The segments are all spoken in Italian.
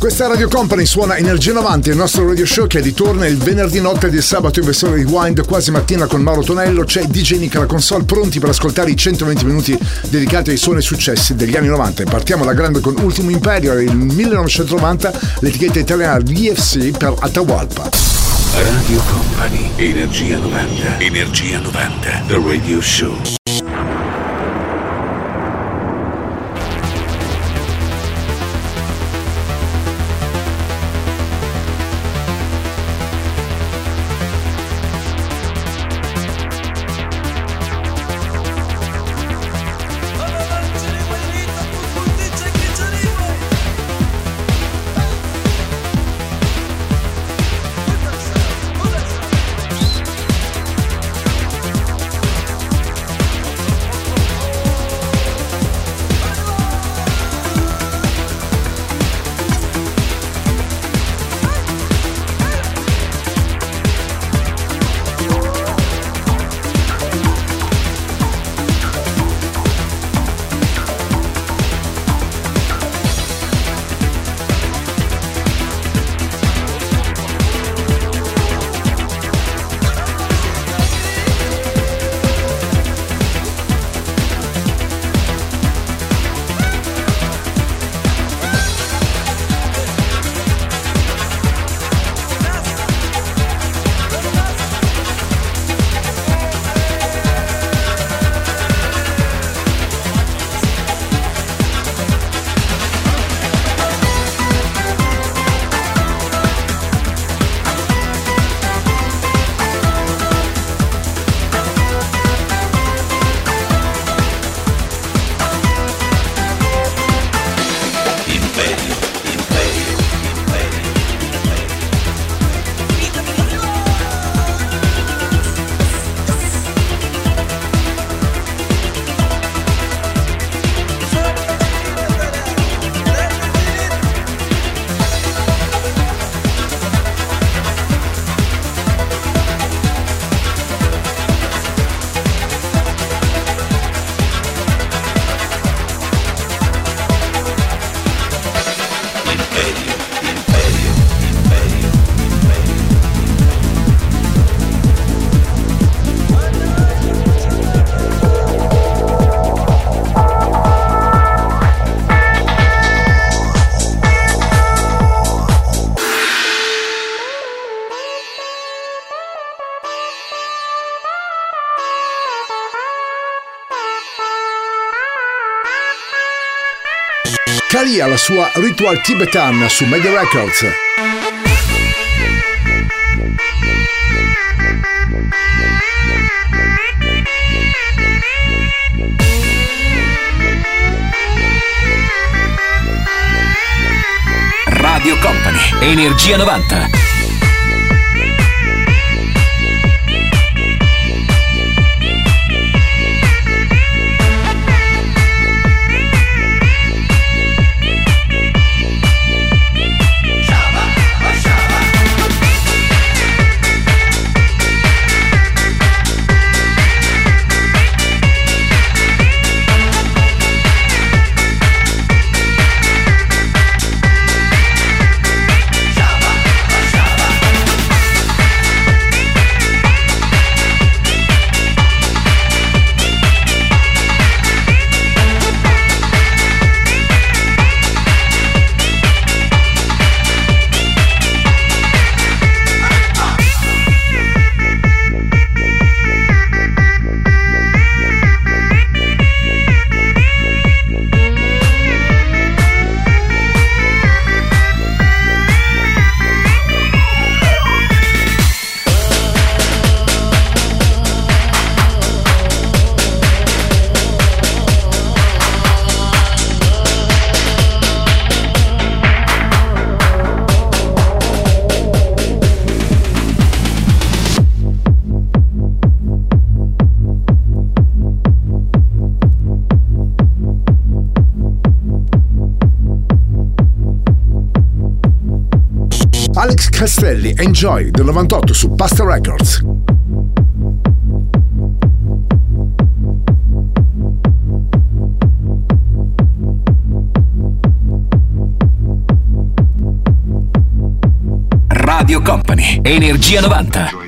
Questa Radio Company suona Energia 90, il nostro radio show che ritorna il venerdì notte del sabato in versione rewind quasi mattina con Mauro Tonello. C'è DJ Nick alla console pronti per ascoltare i 120 minuti dedicati ai suoni successi degli anni 90. Partiamo da grande con Ultimo Imperio nel 1990, l'etichetta italiana DFC per Atahualpa. Radio Company, Energia 90, Energia 90, The Radio Show. Kalia la sua Ritual Tibetan su Media Records. Radio Company, Energia 90. Castelli, Enjoy del 98 su Pasta Records. Radio Company, Energia 90.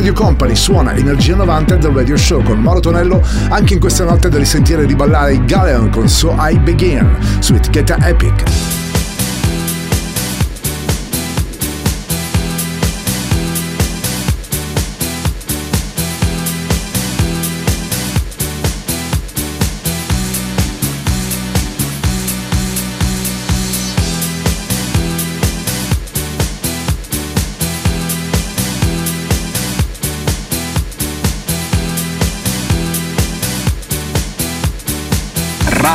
Radio Company suona Energia 90 del Radio Show con Mauro Tonello. Anche in questa notte da risentire riballare i Galeon con So I Begin su etichetta Epic.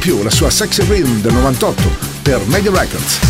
Più, la sua Sexy Rhythm del 98 per Media Records.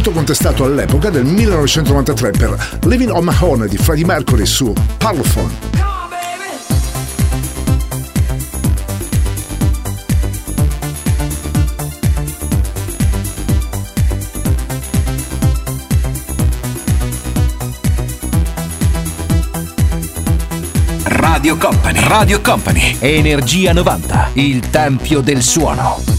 Molto contestato all'epoca del 1993 per Living on My Own di Freddie Mercury su Parlophone. Radio Company, Radio Company, Energia 90, il tempio del suono.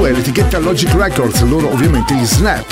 Dancer il 92 l'etichetta Logic Records, loro ovviamente gli Snap.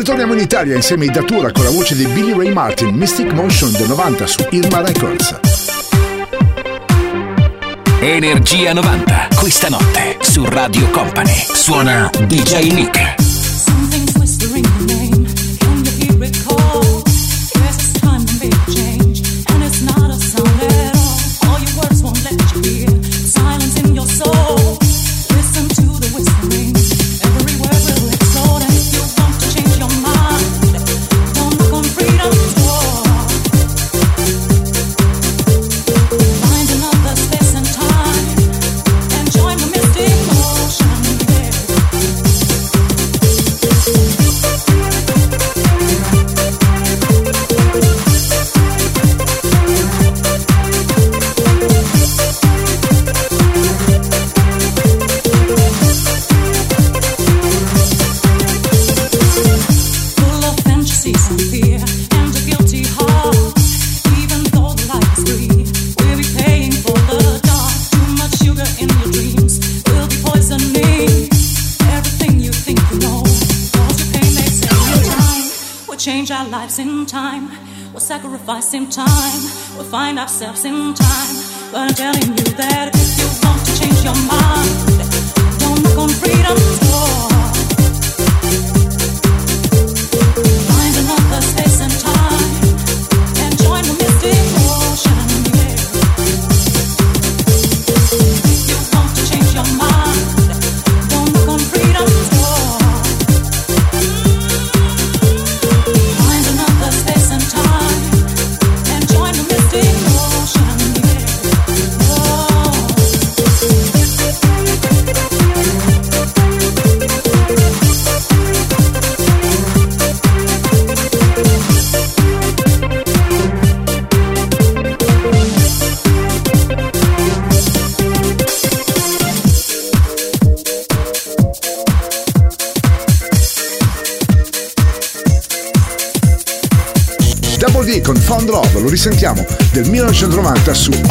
Ritorniamo in Italia insieme ai Datura con la voce di Billy Ray Martin, Mystic Motion del 90 su Irma Records. Energia 90, questa notte su Radio Company. Suona DJ Nick. Sacrificing time. We'll find ourselves in time. But I'm telling you that if you want to change your mind,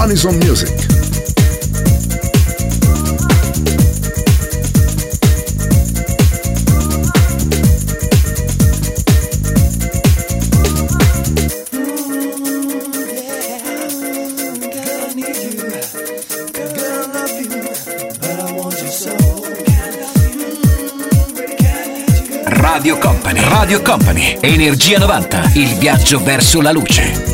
Unison Music. Radio Company, Radio Company, Energia 90, il viaggio verso la luce.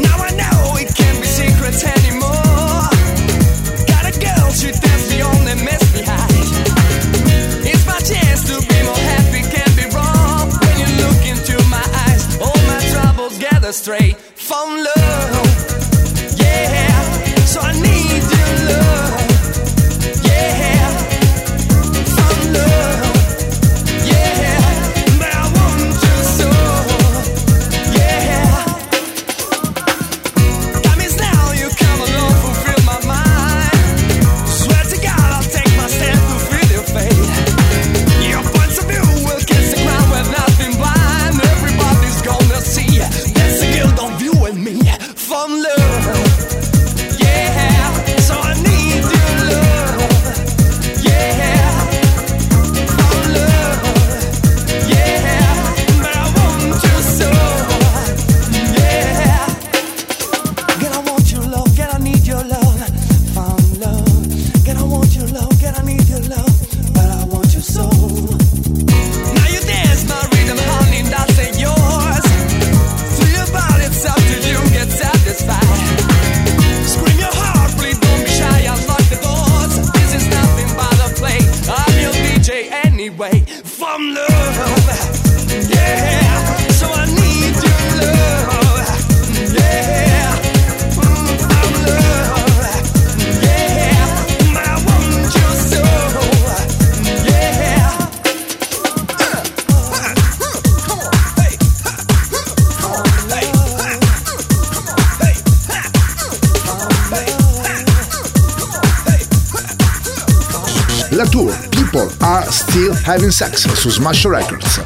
Having Sex su Smash Records.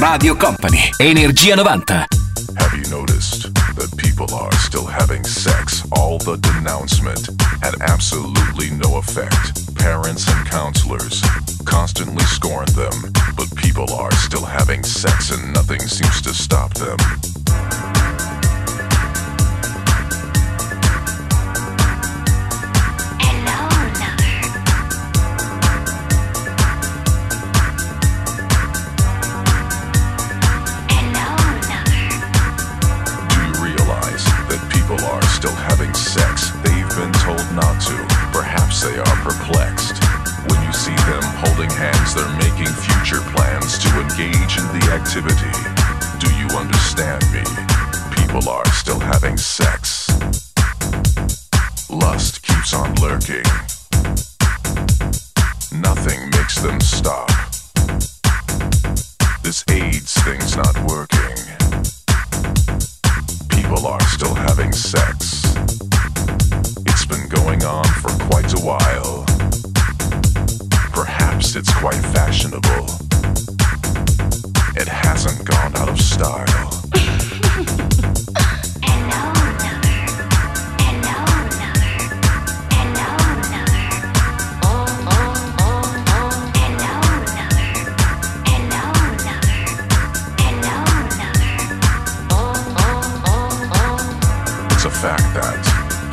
Radio Company, Energia 90. Have you noticed that people are still having sex? All the denouncement had absolutely no effect. Parents and counselors constantly scorn them, but people are still having sex and nothing seems to stop them. Fact that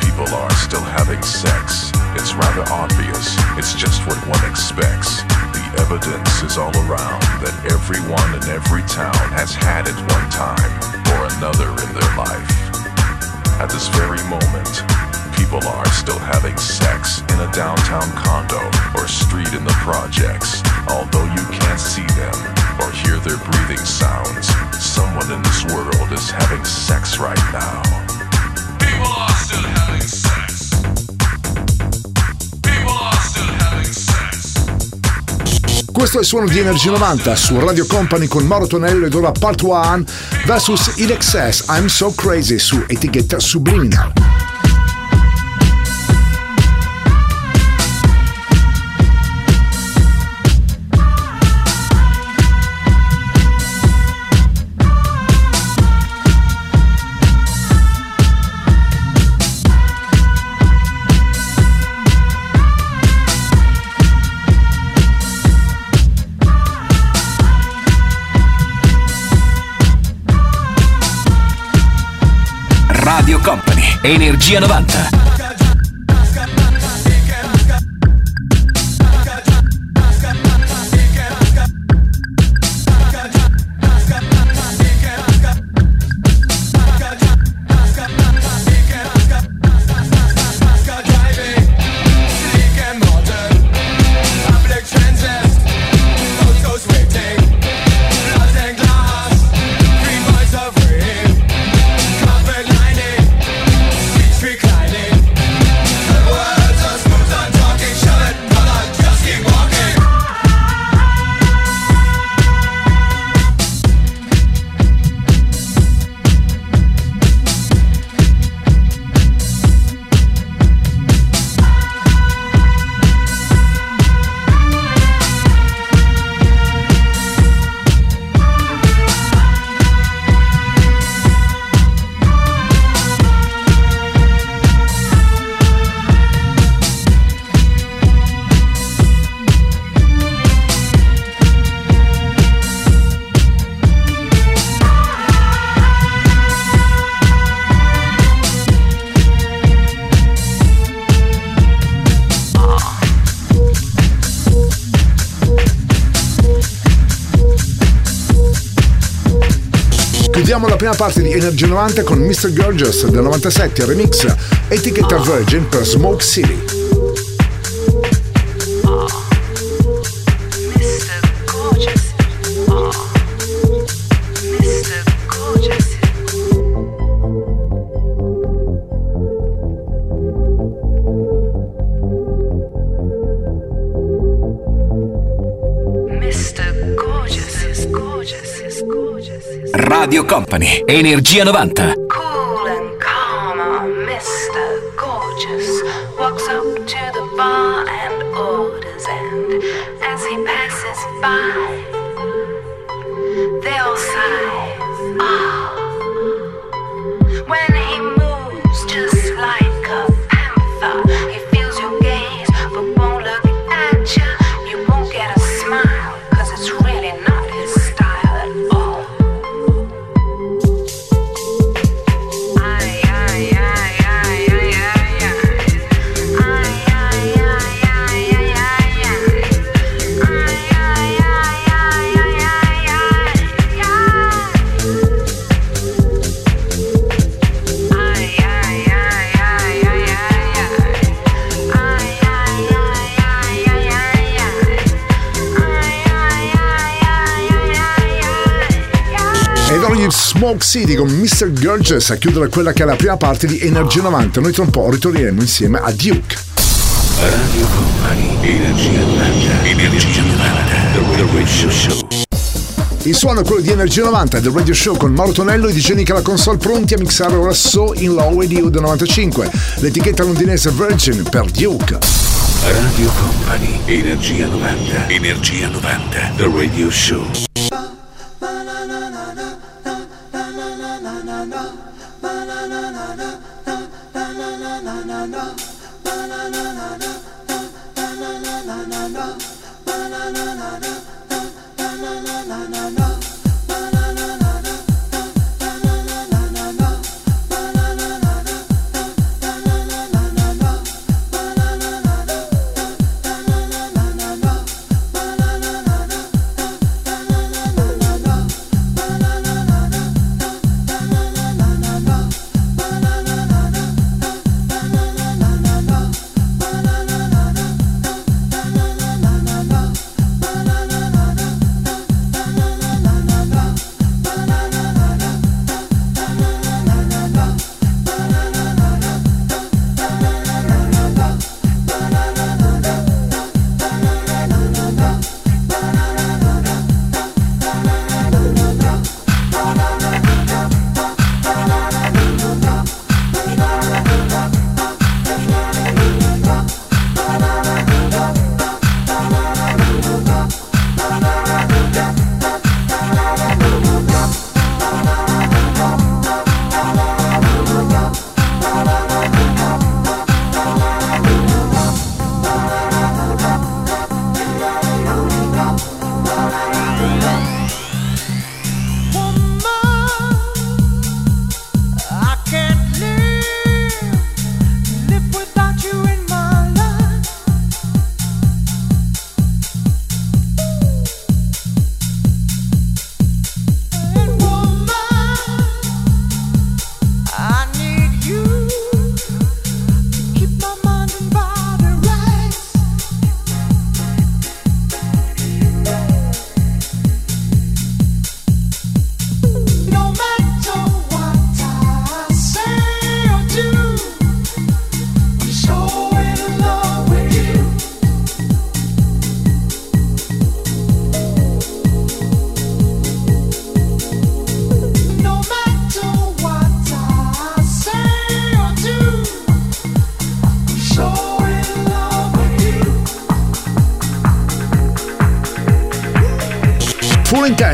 people are still having sex. It's rather obvious. It's just what one expects. The evidence is all around that everyone in every town has had it one time or another in their life. At this very moment, people are still having sex in a downtown condo or street in the projects. Although you can't see them or hear their breathing sounds, someone in this world is having sex right now. Questo è il suono di Energia 90 su Radio Company con Mauro Tonello ed ora Part 1 vs In Excess I'm So Crazy su etichetta Subliminal. Energia 90. Parte di Energia 90 con Mr. Gorgeous del 97 remix etichetta Virgin per Smoke City. Company, Energia 90. cool and calm. Mr. Gorgeous walks up to the bar and orders, and as he passes by, they all sigh. Ah, Smoke City con Mr. Gorgeous a chiudere quella che è la prima parte di Energia 90. Noi tra un po' ritorneremo insieme a Duke. Radio Company, Energia 90, Energia 90, The Radio Show. Il suono è quello di Energia 90 del Radio Show con Mauro Tonello e DJ Nick alla console pronti a mixare ora So in with You del 95, l'etichetta londinese Virgin per Duke. Radio Company, Energia 90, Energia 90, The Radio Show.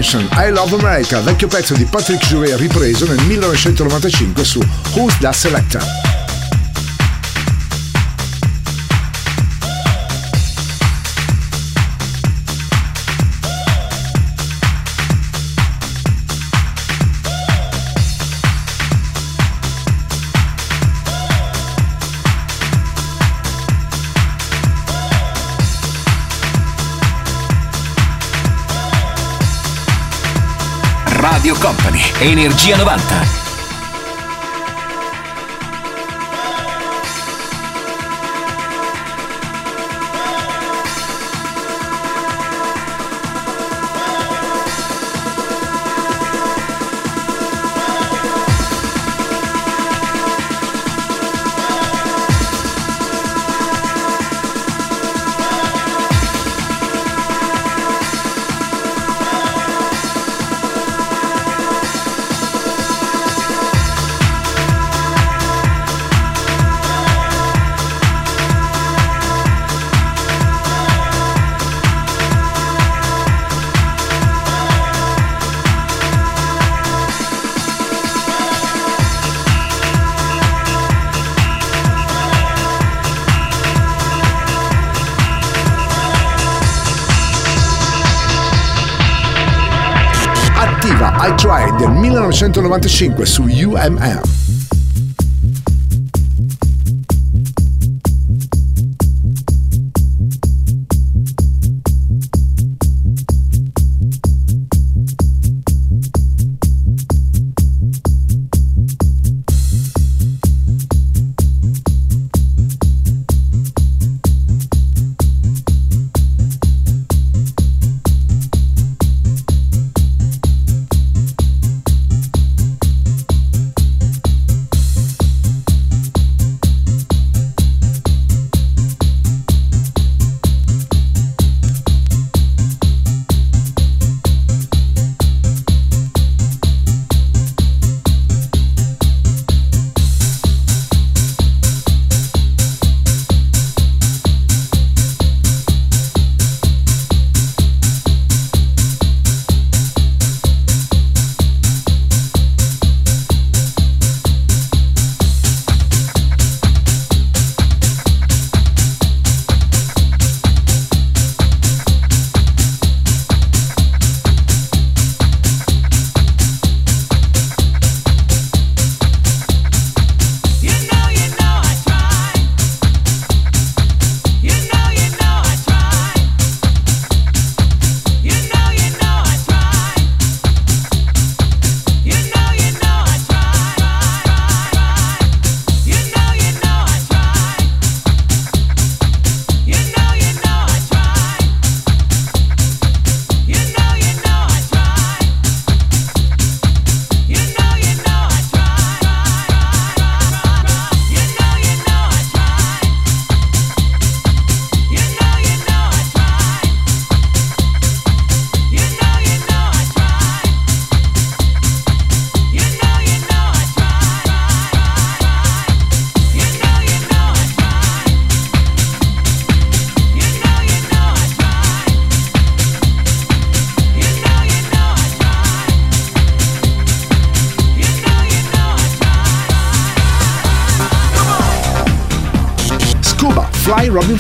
Intention, I Love America, vecchio pezzo di Patrick Jouet ripreso nel 1995 su Who's That Selector. Energia 90. 1995 su UMM.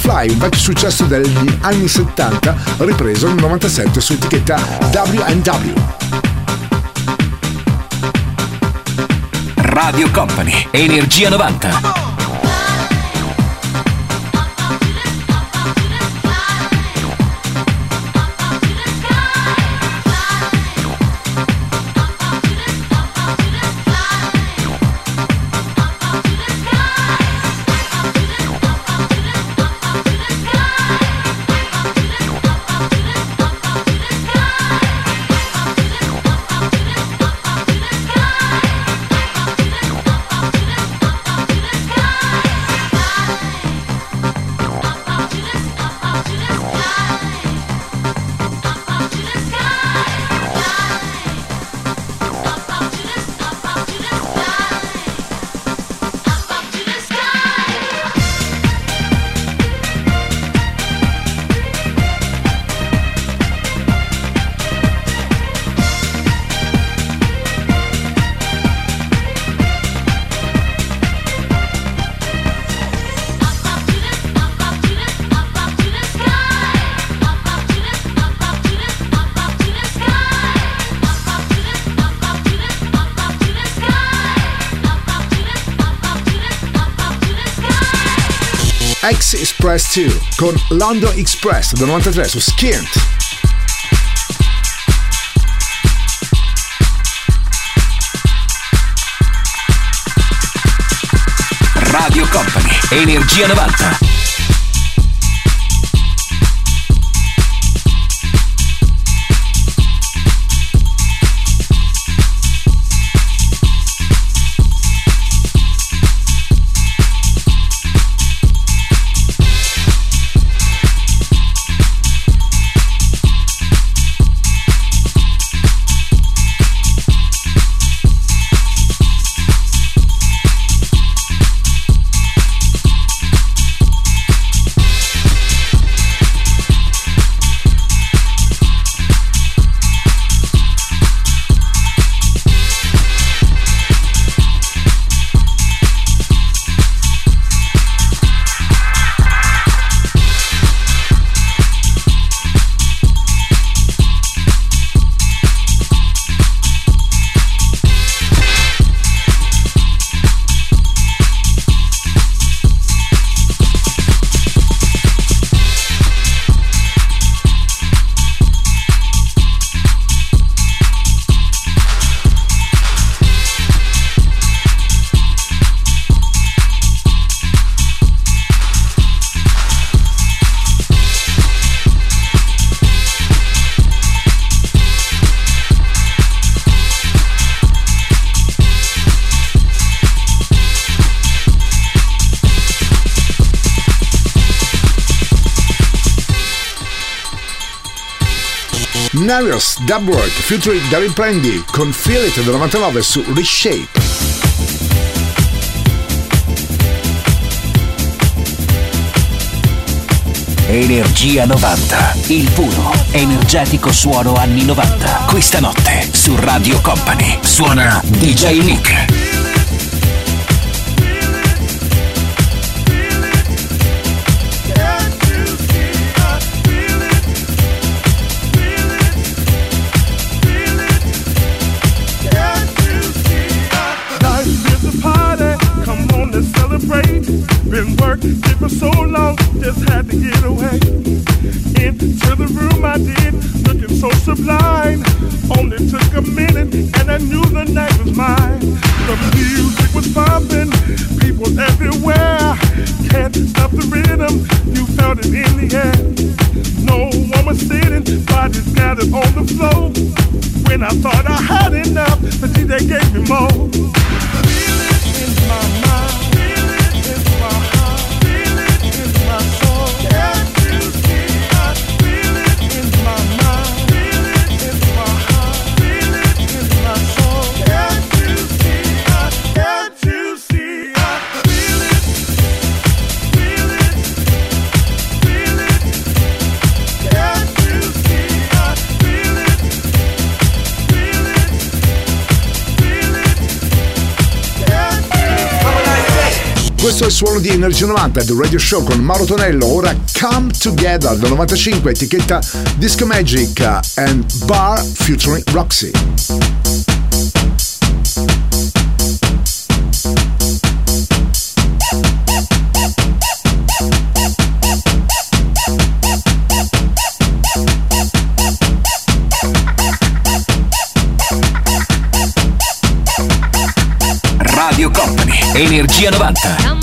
Fly un vecchio successo degli anni 70, ripreso nel 97 su etichetta WW. Radio Company, Energia 90. Express 2 con London Express del 93 su Skint. Radio Company, Energia 90. Narios Dubwork featuring David Prendy con Feel It del 99 su Reshape. Energia 90, il puro, energetico suono anni 90. Questa notte su Radio Company suona DJ Nick. suono di Energia 90 The Radio Show con Mauro Tonello, ora Come Together da 95, etichetta Disco Magic and Bar featuring Roxy. Radio Company, Energia 90.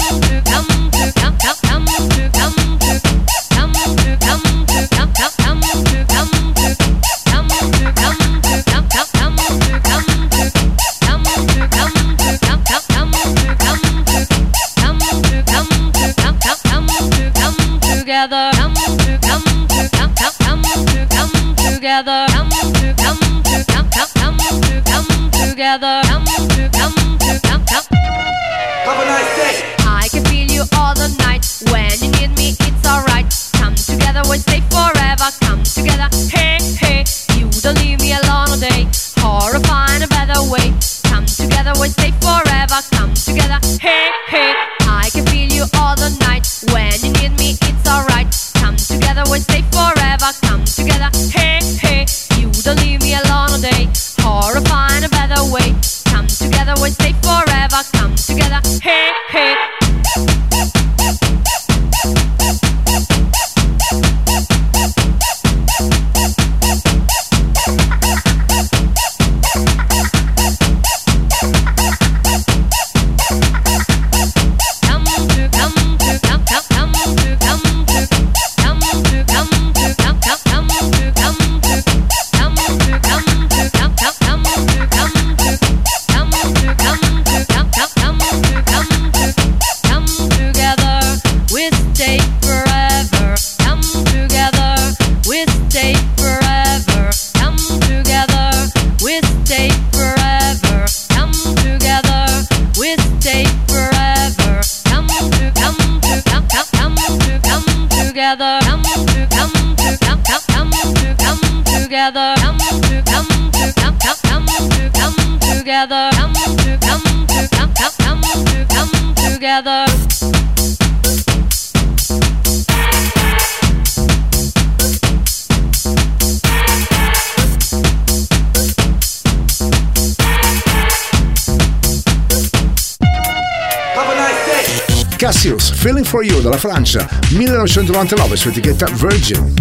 Francia, 1999 su etichetta Virgin.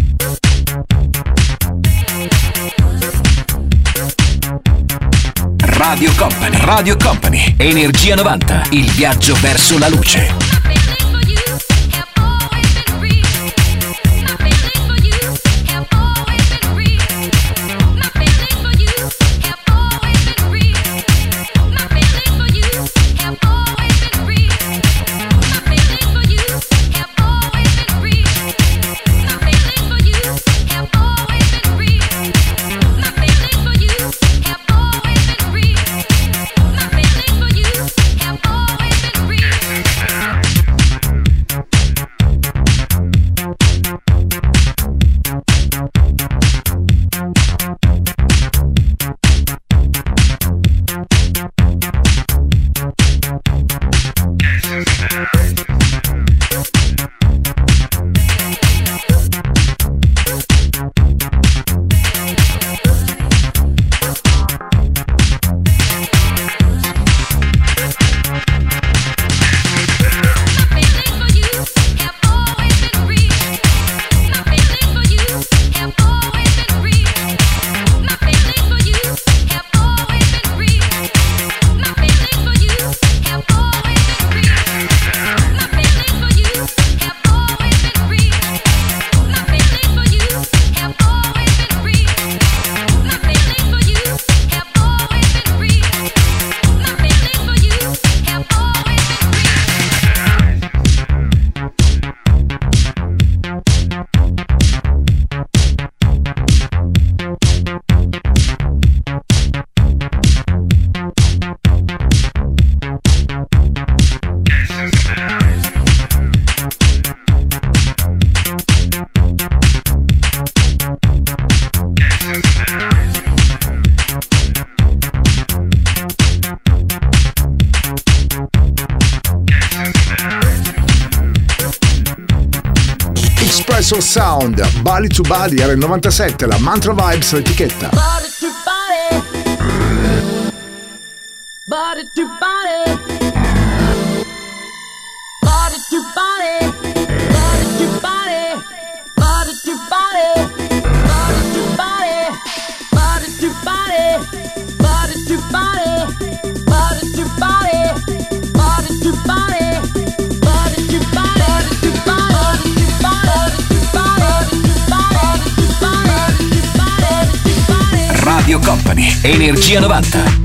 Radio Company, Radio Company, Energia 90, il viaggio verso la luce. Bali to Bali era il 97, la Mantra Vibes l'etichetta. Energia 90.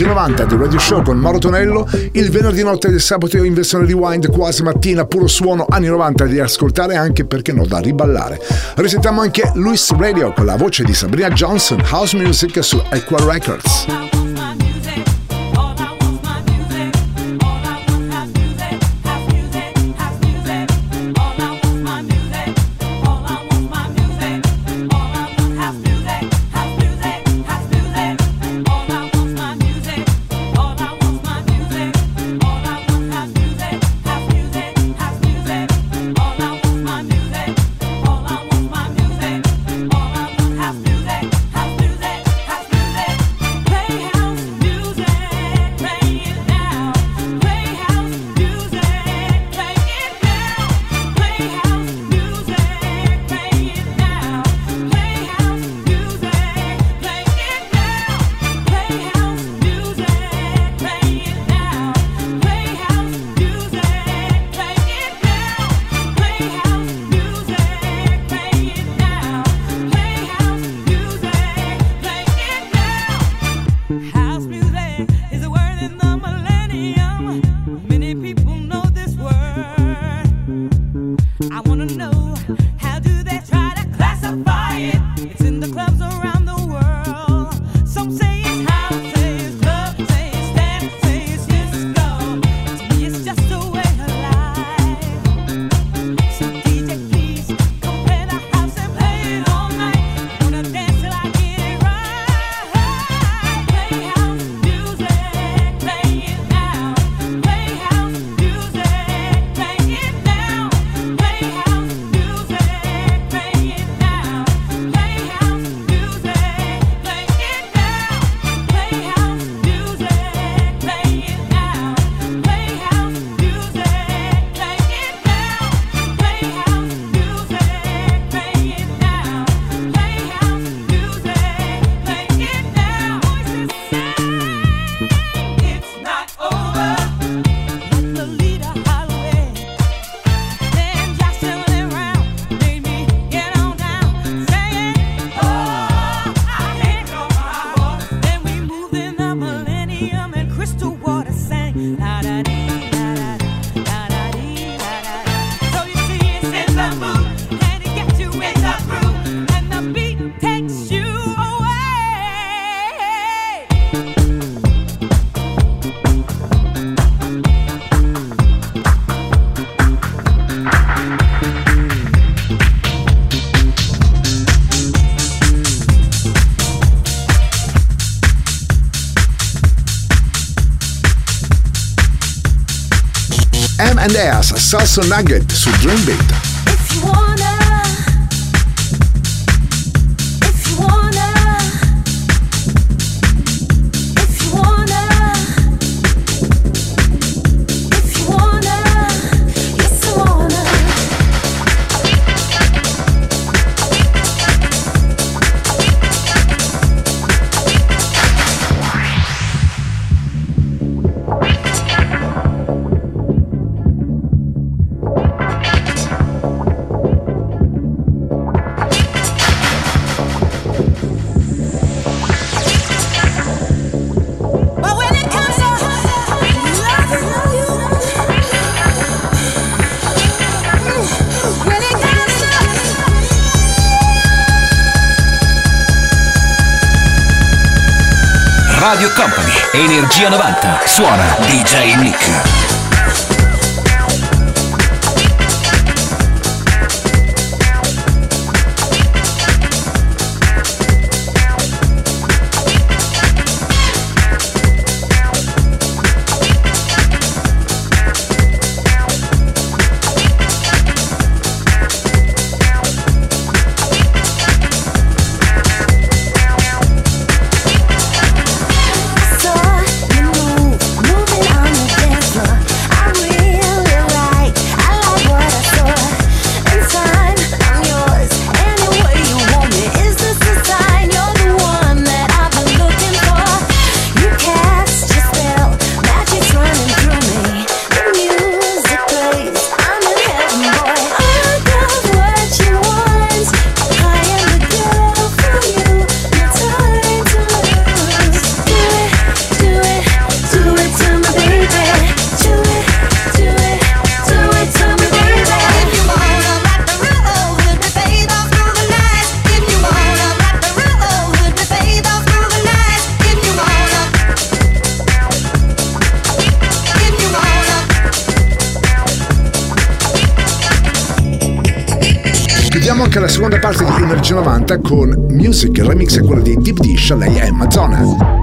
G90 di Radio Show con Mauro Tonello, il venerdì notte del sabato in versione rewind, quasi mattina, puro suono anni 90 di ascoltare anche perché no, da riballare. Risentiamo anche Luis Radio con la voce di Sabrina Johnson, House Music su Equal Records. Andreas Salsa Nugget su Dream Beat. Radio Company, Energia 90, suona DJ Nick. con Music, remix e cura di Deep Dish, lei è Madonna.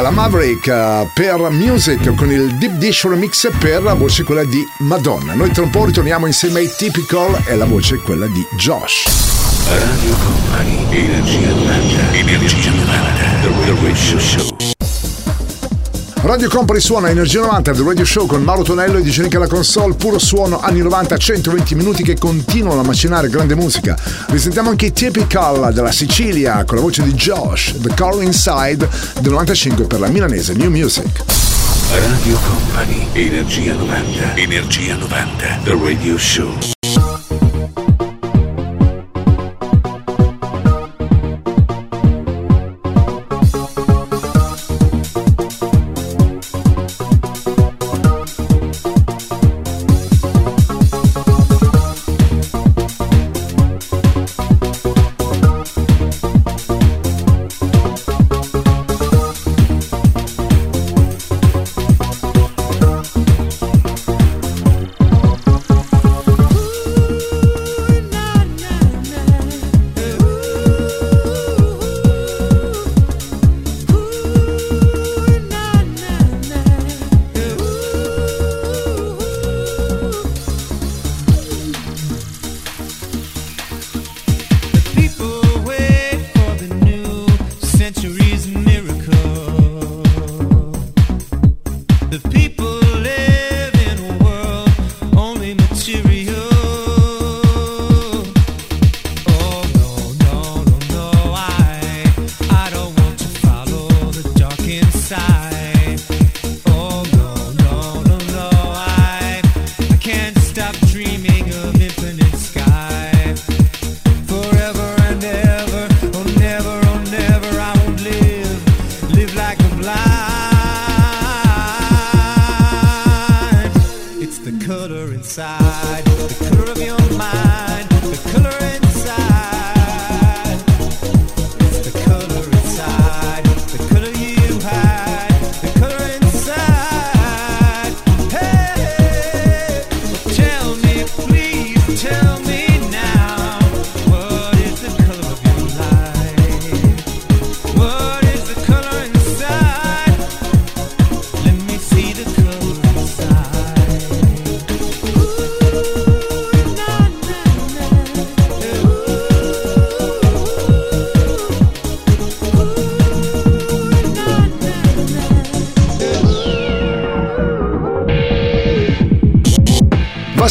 la Maverick eh, per Music con il Deep Dish Remix per la voce quella di Madonna. Noi tra un po' ritorniamo insieme ai Typical e la voce quella di Josh. Radio Company, Energia 90, Energia 90, The Radio Show. Radio Company suona Energia 90 The Radio Show con Mauro Tonello e DJ Nick alla console, puro suono anni 90, 120 minuti che continuano a macinare grande musica. Risentiamo anche i Typical della Sicilia con la voce di Josh, The Call Inside del 95 per la milanese New Music. Radio Company, Energia 90, Energia 90, The Radio Show.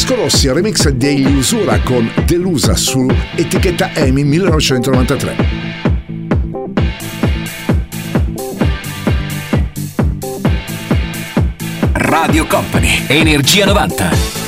Vasco Rossi, remix degli Usura con Delusa su etichetta EMI 1993. Radio Company, Energia 90.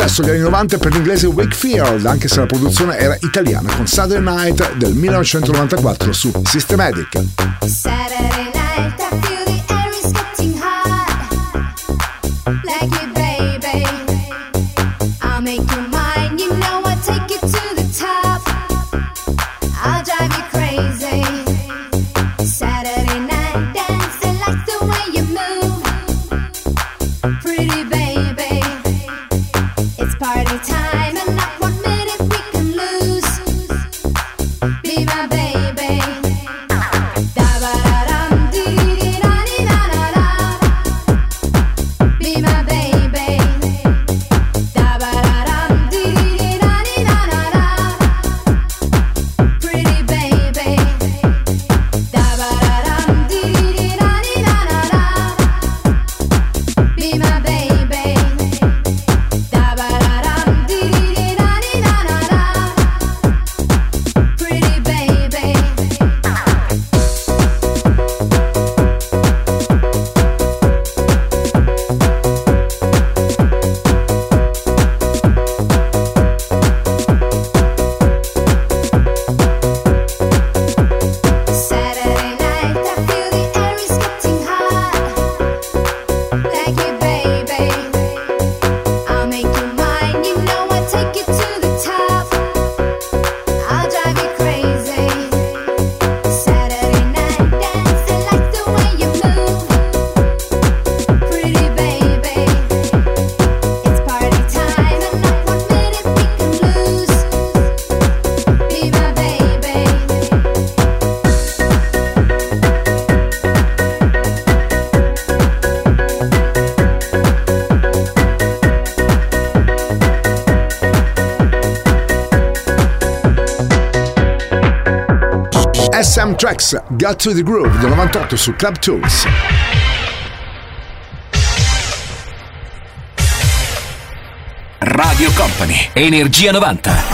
successo negli anni 90 per l'inglese Wakefield, anche se la produzione era italiana, con Saturday Night del 1994 su Systematic. Tracks Got to the Groove del 98 su Club Tools. Radio Company, Energia 90.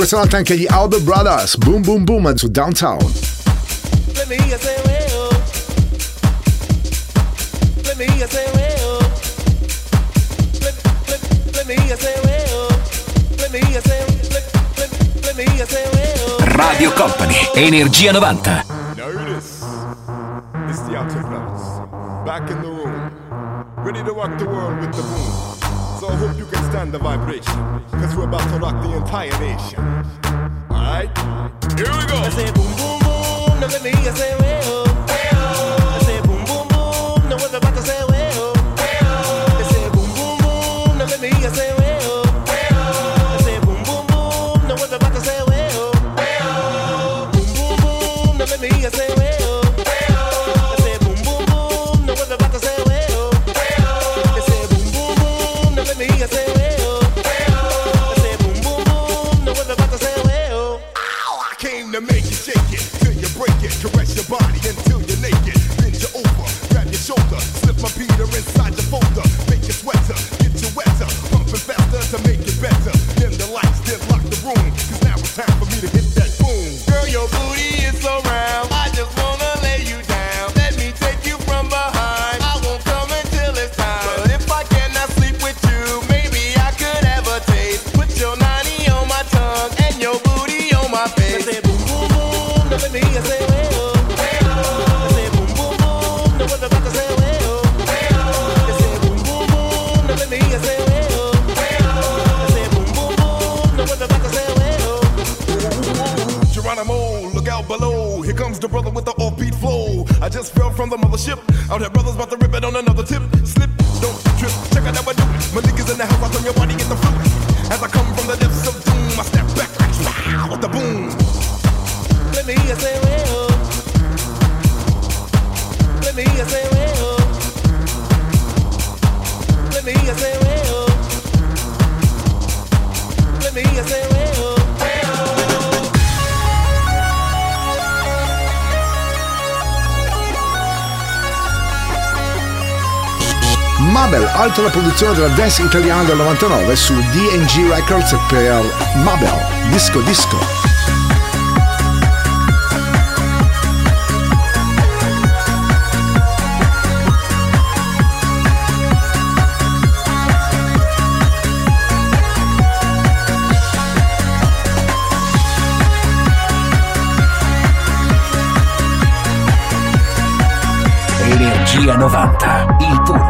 Questa anche gli Aldo Brothers, Boom Boom Boom su Downtown. Radio Company, Energia 90. Back in the room. Ready to rock the world with the boom. I hope you can stand the vibration. Cause we're about to rock the entire nation. Alright? Here we go. I say boom, boom, boom. Now let me, I say. from the mothership. Out here, brothers about to rip it on another tip. alto la produzione della dance italiana del 99 su DNG Records per Mabel, Disco Disco. Energia 90, il puro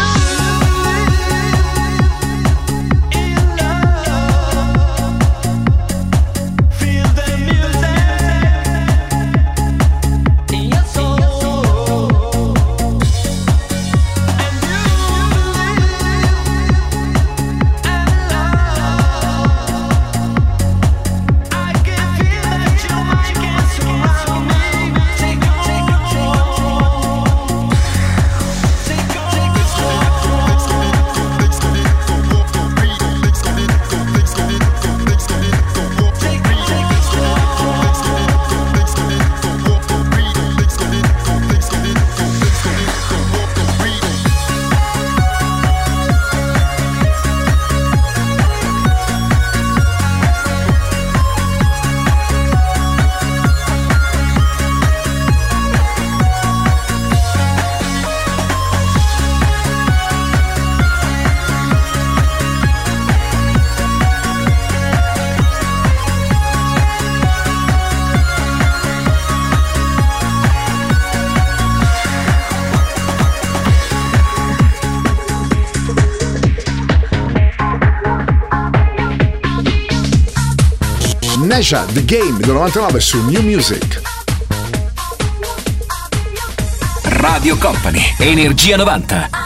Aisha, The Game del 99 su New Music. Radio Company, Energia 90.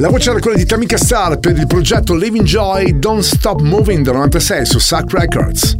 La voce era quella di Tamika Star per il progetto Living Joy Don't Stop Moving del 96 su Suck Records.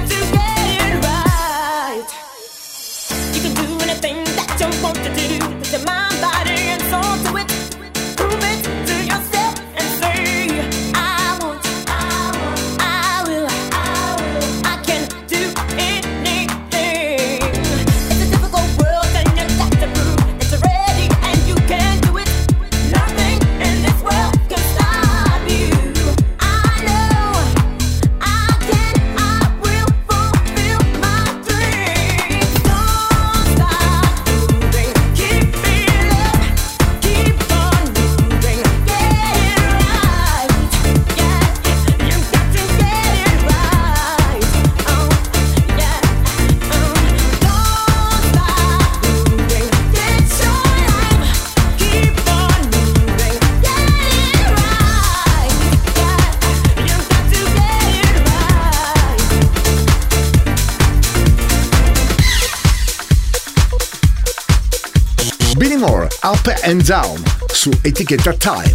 and Down su Etichetta Time.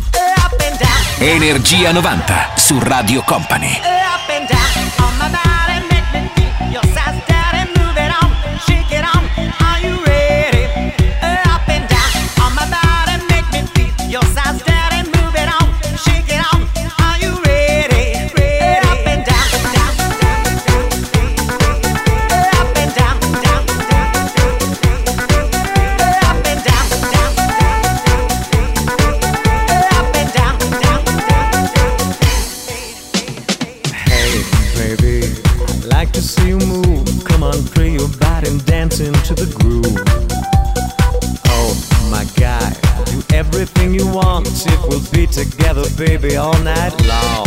Energia 90 su Radio Company. all night long.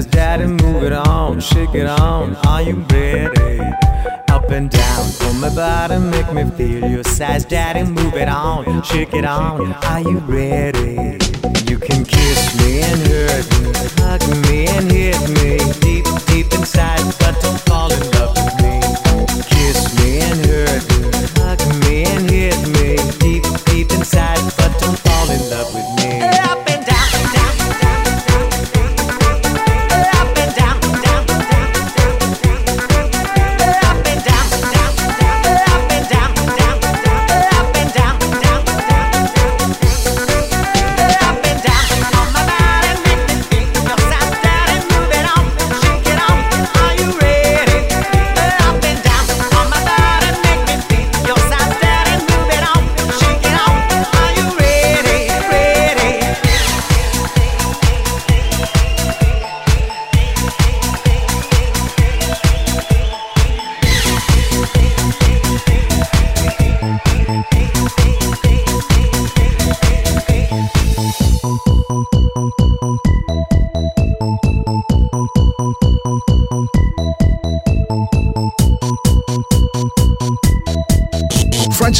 Says, daddy move it on, shake it on, are you ready? Up and down, on my body, make me feel your size. Daddy move it on, shake it on, are you ready? You can kiss me and hurt me, hug me and hit me deep, deep inside, but don't fall in love with me. Kiss me and hurt me, hug me and hit me deep, deep inside.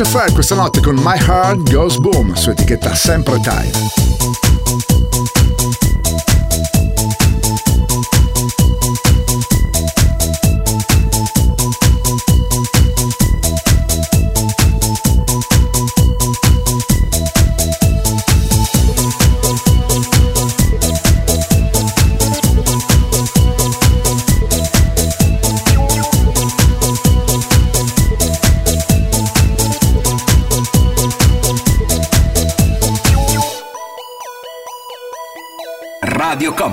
Alice Fair questa notte con My Heart Goes Boom su etichetta sempre Time.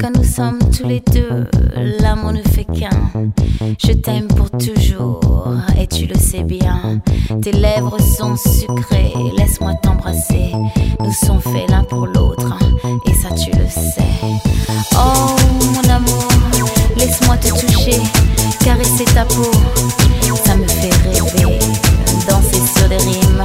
Quand nous sommes tous les deux, l'amour ne fait qu'un. Je t'aime pour toujours et tu le sais bien. Tes lèvres sont sucrées, laisse-moi t'embrasser. Nous sommes faits l'un pour l'autre et ça tu le sais. Oh mon amour, laisse-moi te toucher, caresser ta peau. Ça me fait rêver, danser sur des rimes.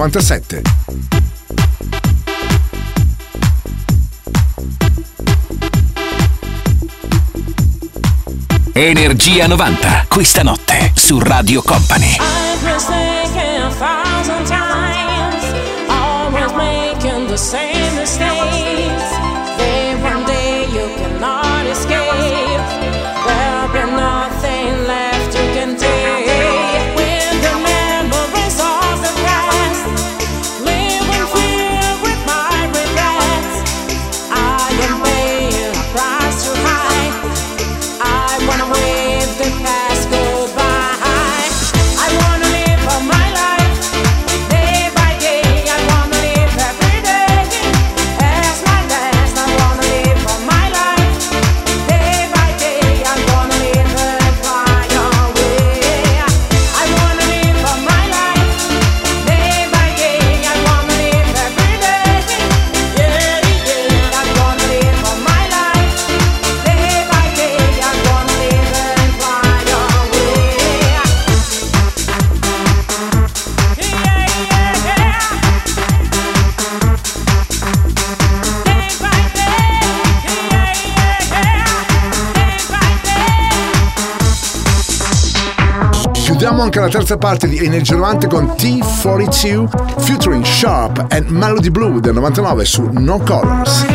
1997. Energia 90, questa notte su Radio Company. anche la terza parte di Energia 90 con T42 featuring Sharp and Melody Blue del 99 su No Colors.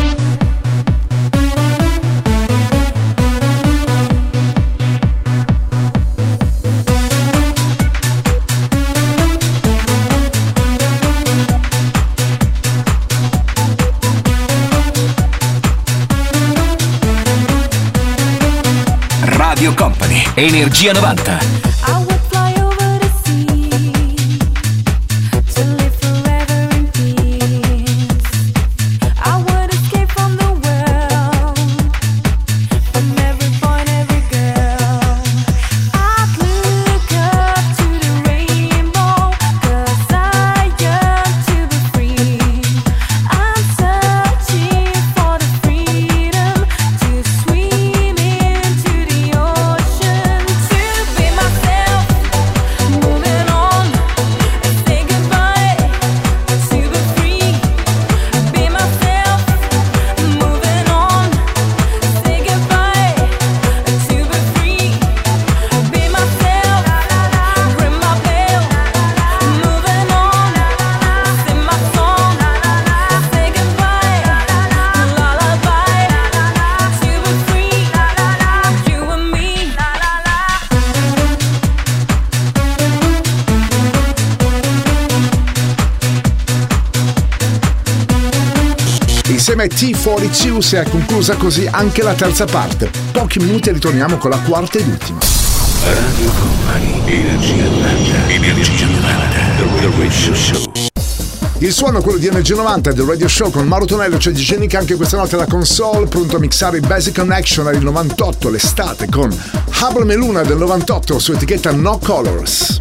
Company, Energia 90. Vicious è conclusa così anche la terza parte. Pochi minuti e ritorniamo con la quarta ed ultima. Radio Company, Energia 90, Energia 90, The Radio Show. Il suono è quello di NG90 del Radio Show con Mauro Tonello, c'è Gigenic anche questa notte alla console, pronto a mixare i Basic Connection al 98 l'estate con Hubble Meluna del 98 su etichetta No Colors.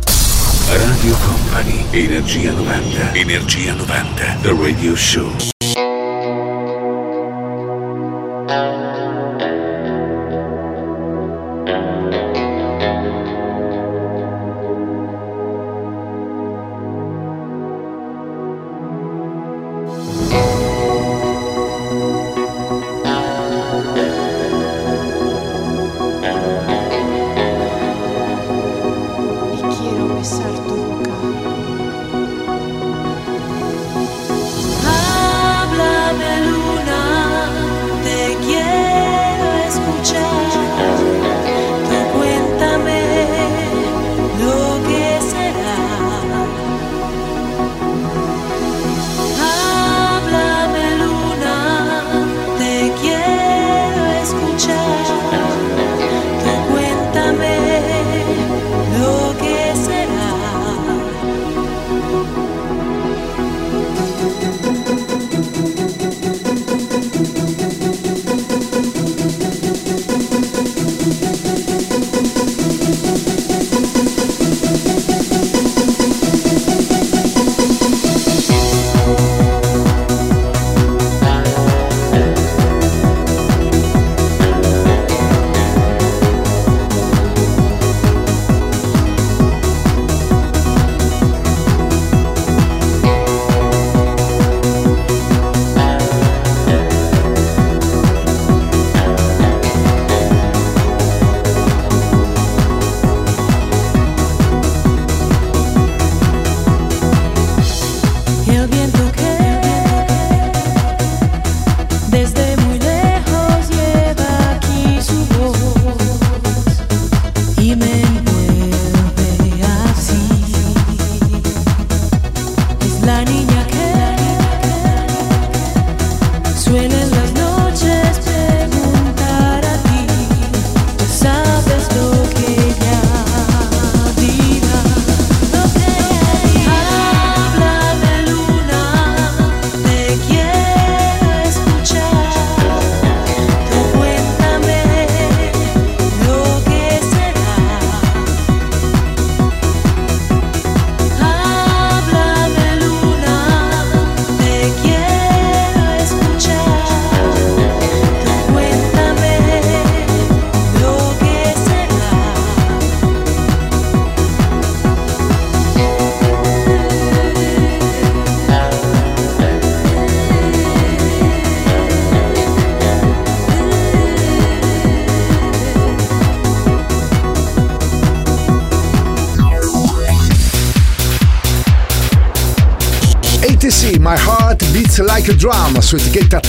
Radio Company, Energia 90, Energia 90, The Radio Show. La niña Drum su etichetta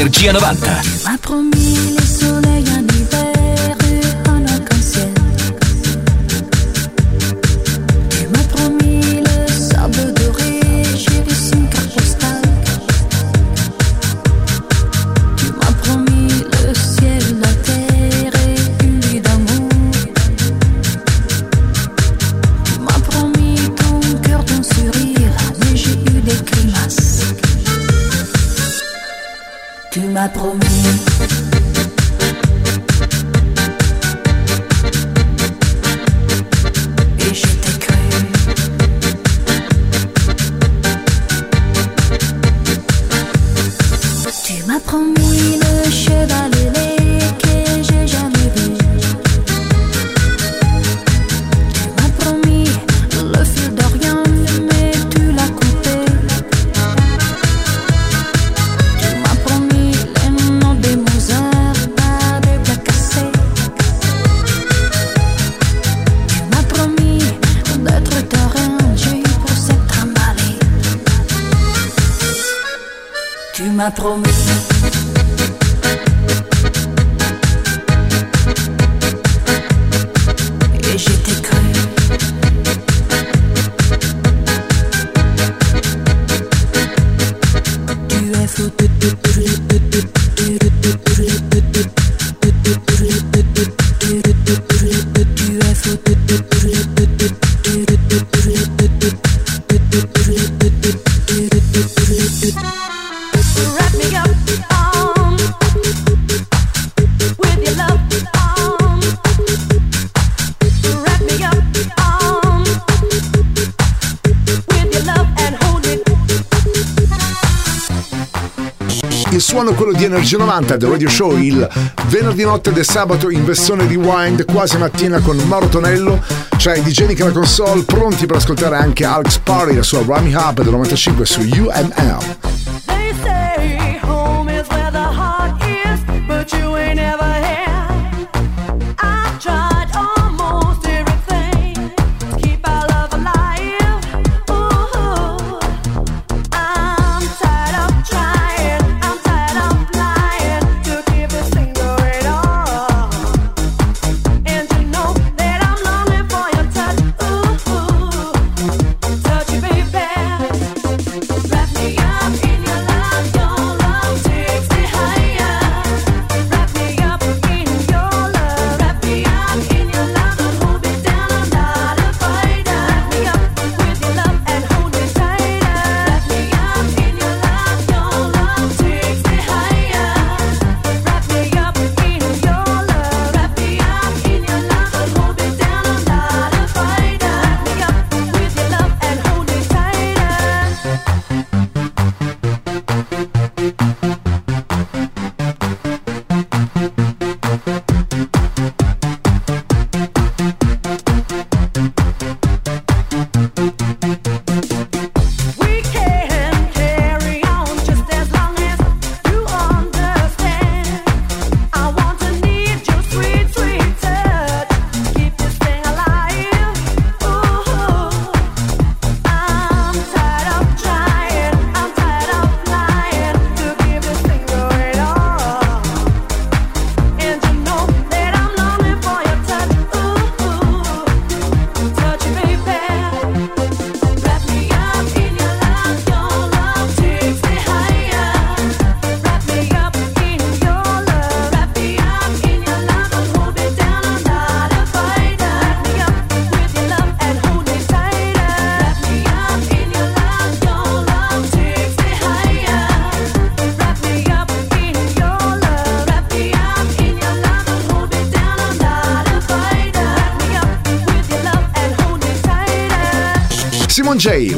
Energia 90. Ma promi 15.90 The Radio Show il venerdì notte del sabato in versione rewind quasi mattina con Mauro Tonello. C'è i DJ Nick la console pronti per ascoltare anche Alex Party la sua Rami Hub del 95 su UML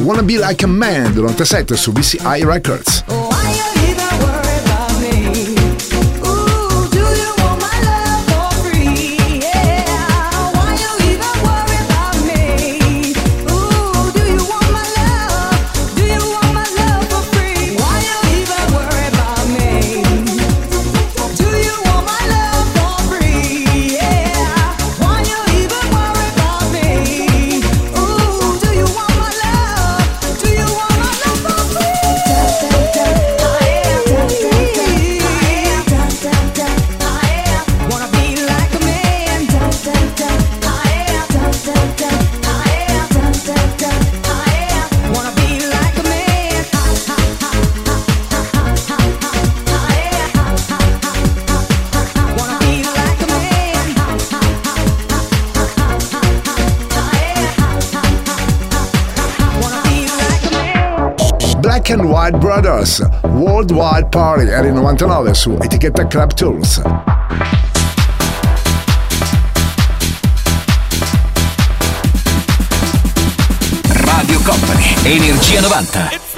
Wanna Be Like a Man dell'87 su BCI Records. Waters, Worldwide Party, era il 99 su etichetta Club Tools. Radio Company, Energia 90.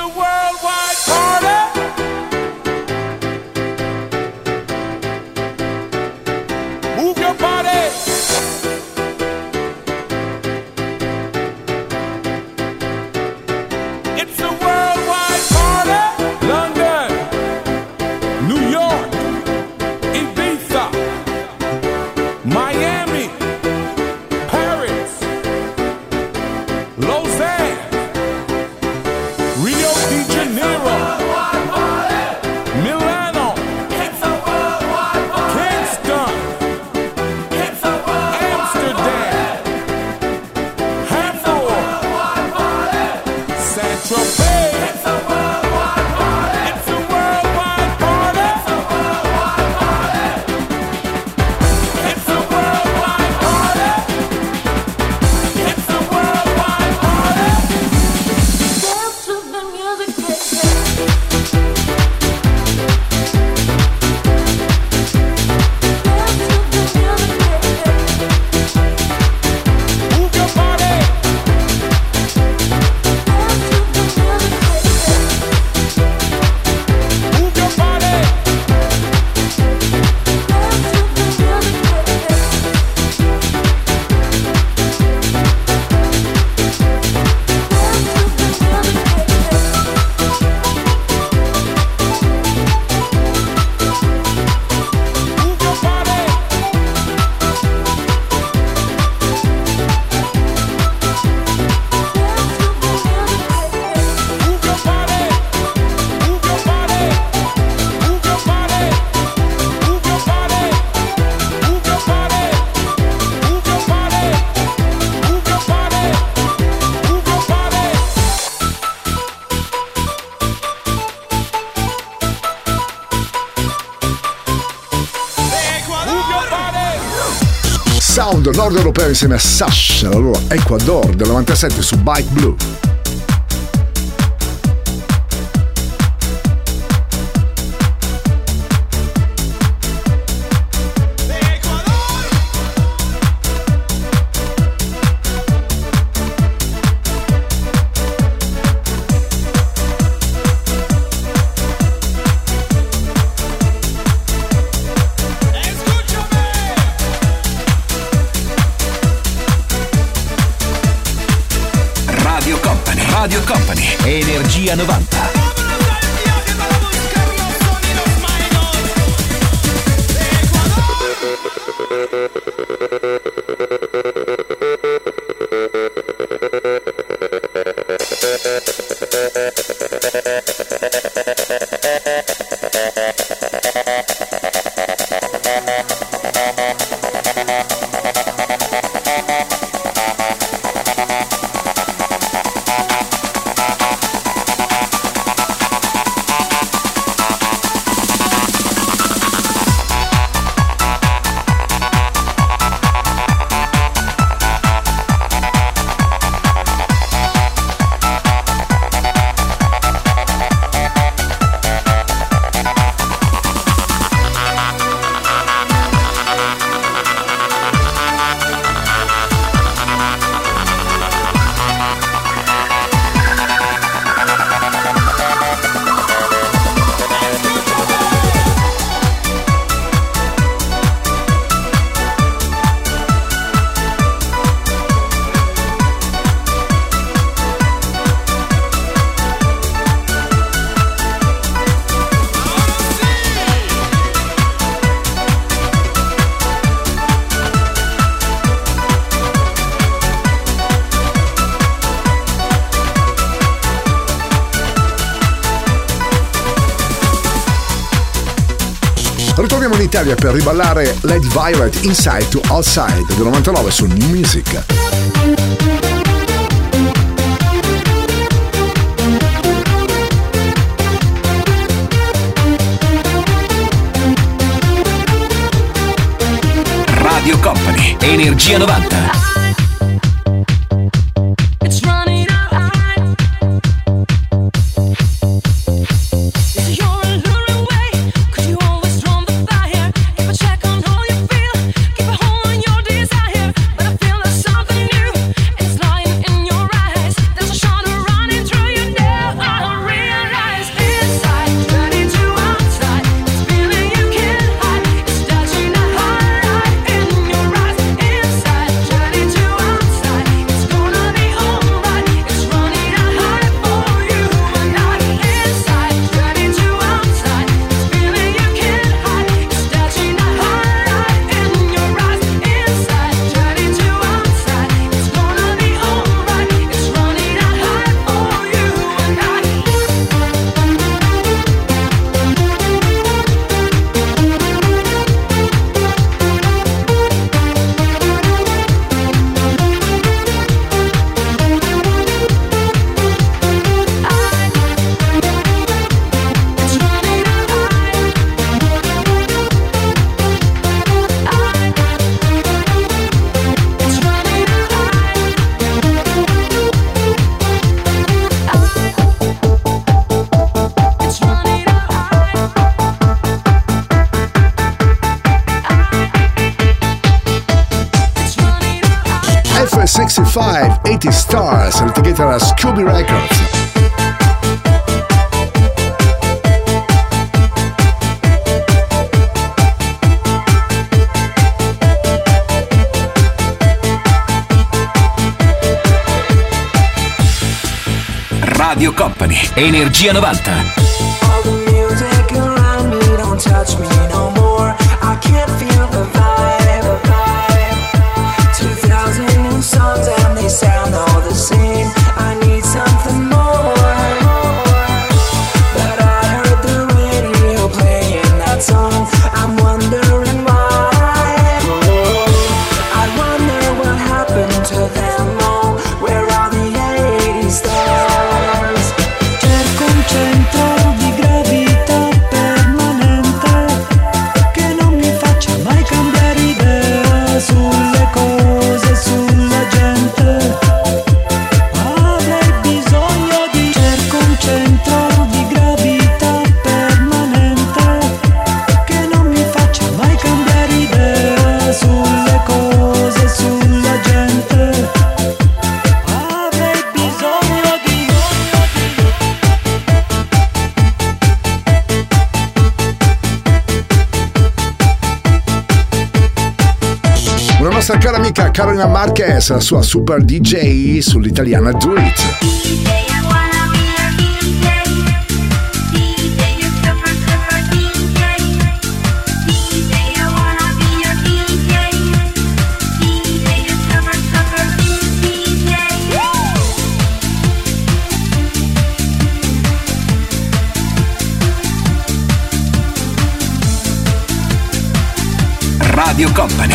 insieme a Sash, la loro Ecuador del 97 su Bike Blue. Italia per riballare Lady Violet Inside to Outside del 99 su New Music. Radio Company, Energia 90. alla Scooby Records. Radio Company, Energia 90. Marina Marquez, la sua super DJ sull'italiana Do It.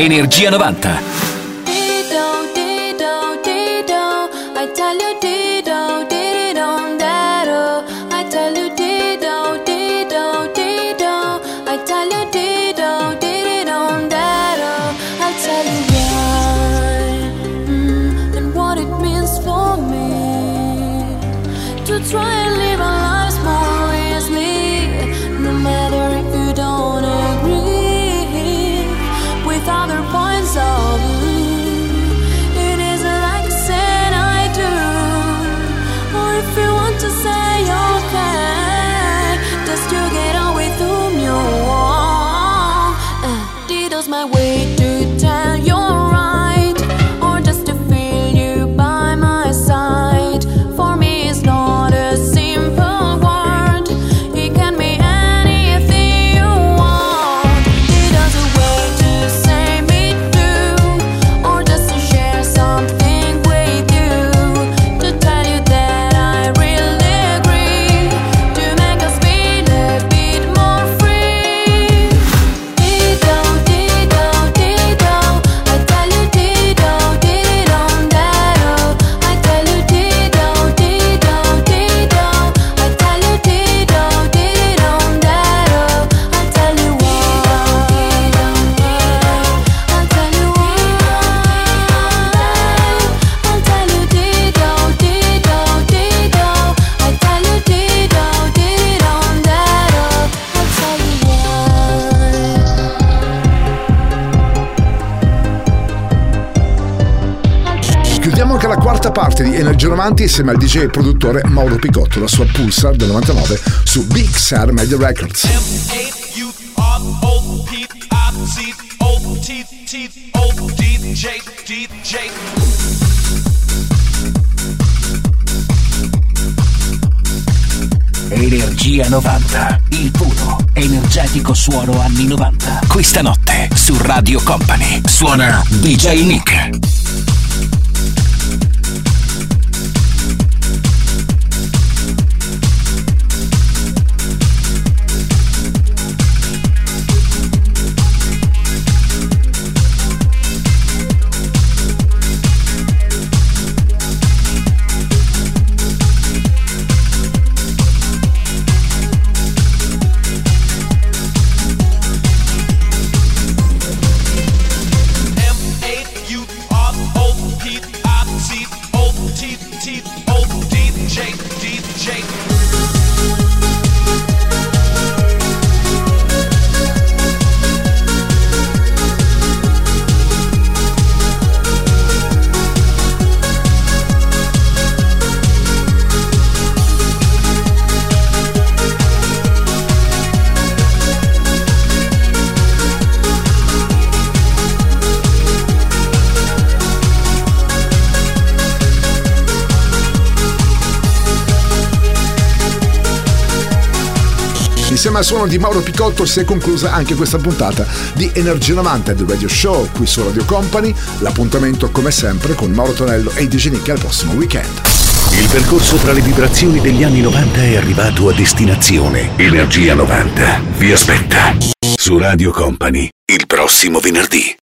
Energia 90. Di Energia 90 insieme al DJ e produttore Mauro Picotto, la sua Pulsar del 99 su Big Sur Media Records. Energia 90, il puro, energetico suono anni 90. Questa notte su Radio Company suona DJ Nick. Insieme al suono di Mauro Picotto si è conclusa anche questa puntata di Energia 90 del Radio Show qui su Radio Company. L'appuntamento come sempre con Mauro Tonello e DJ Nick al prossimo weekend. Il percorso tra le vibrazioni degli anni 90 è arrivato a destinazione. Energia 90 vi aspetta su Radio Company il prossimo venerdì.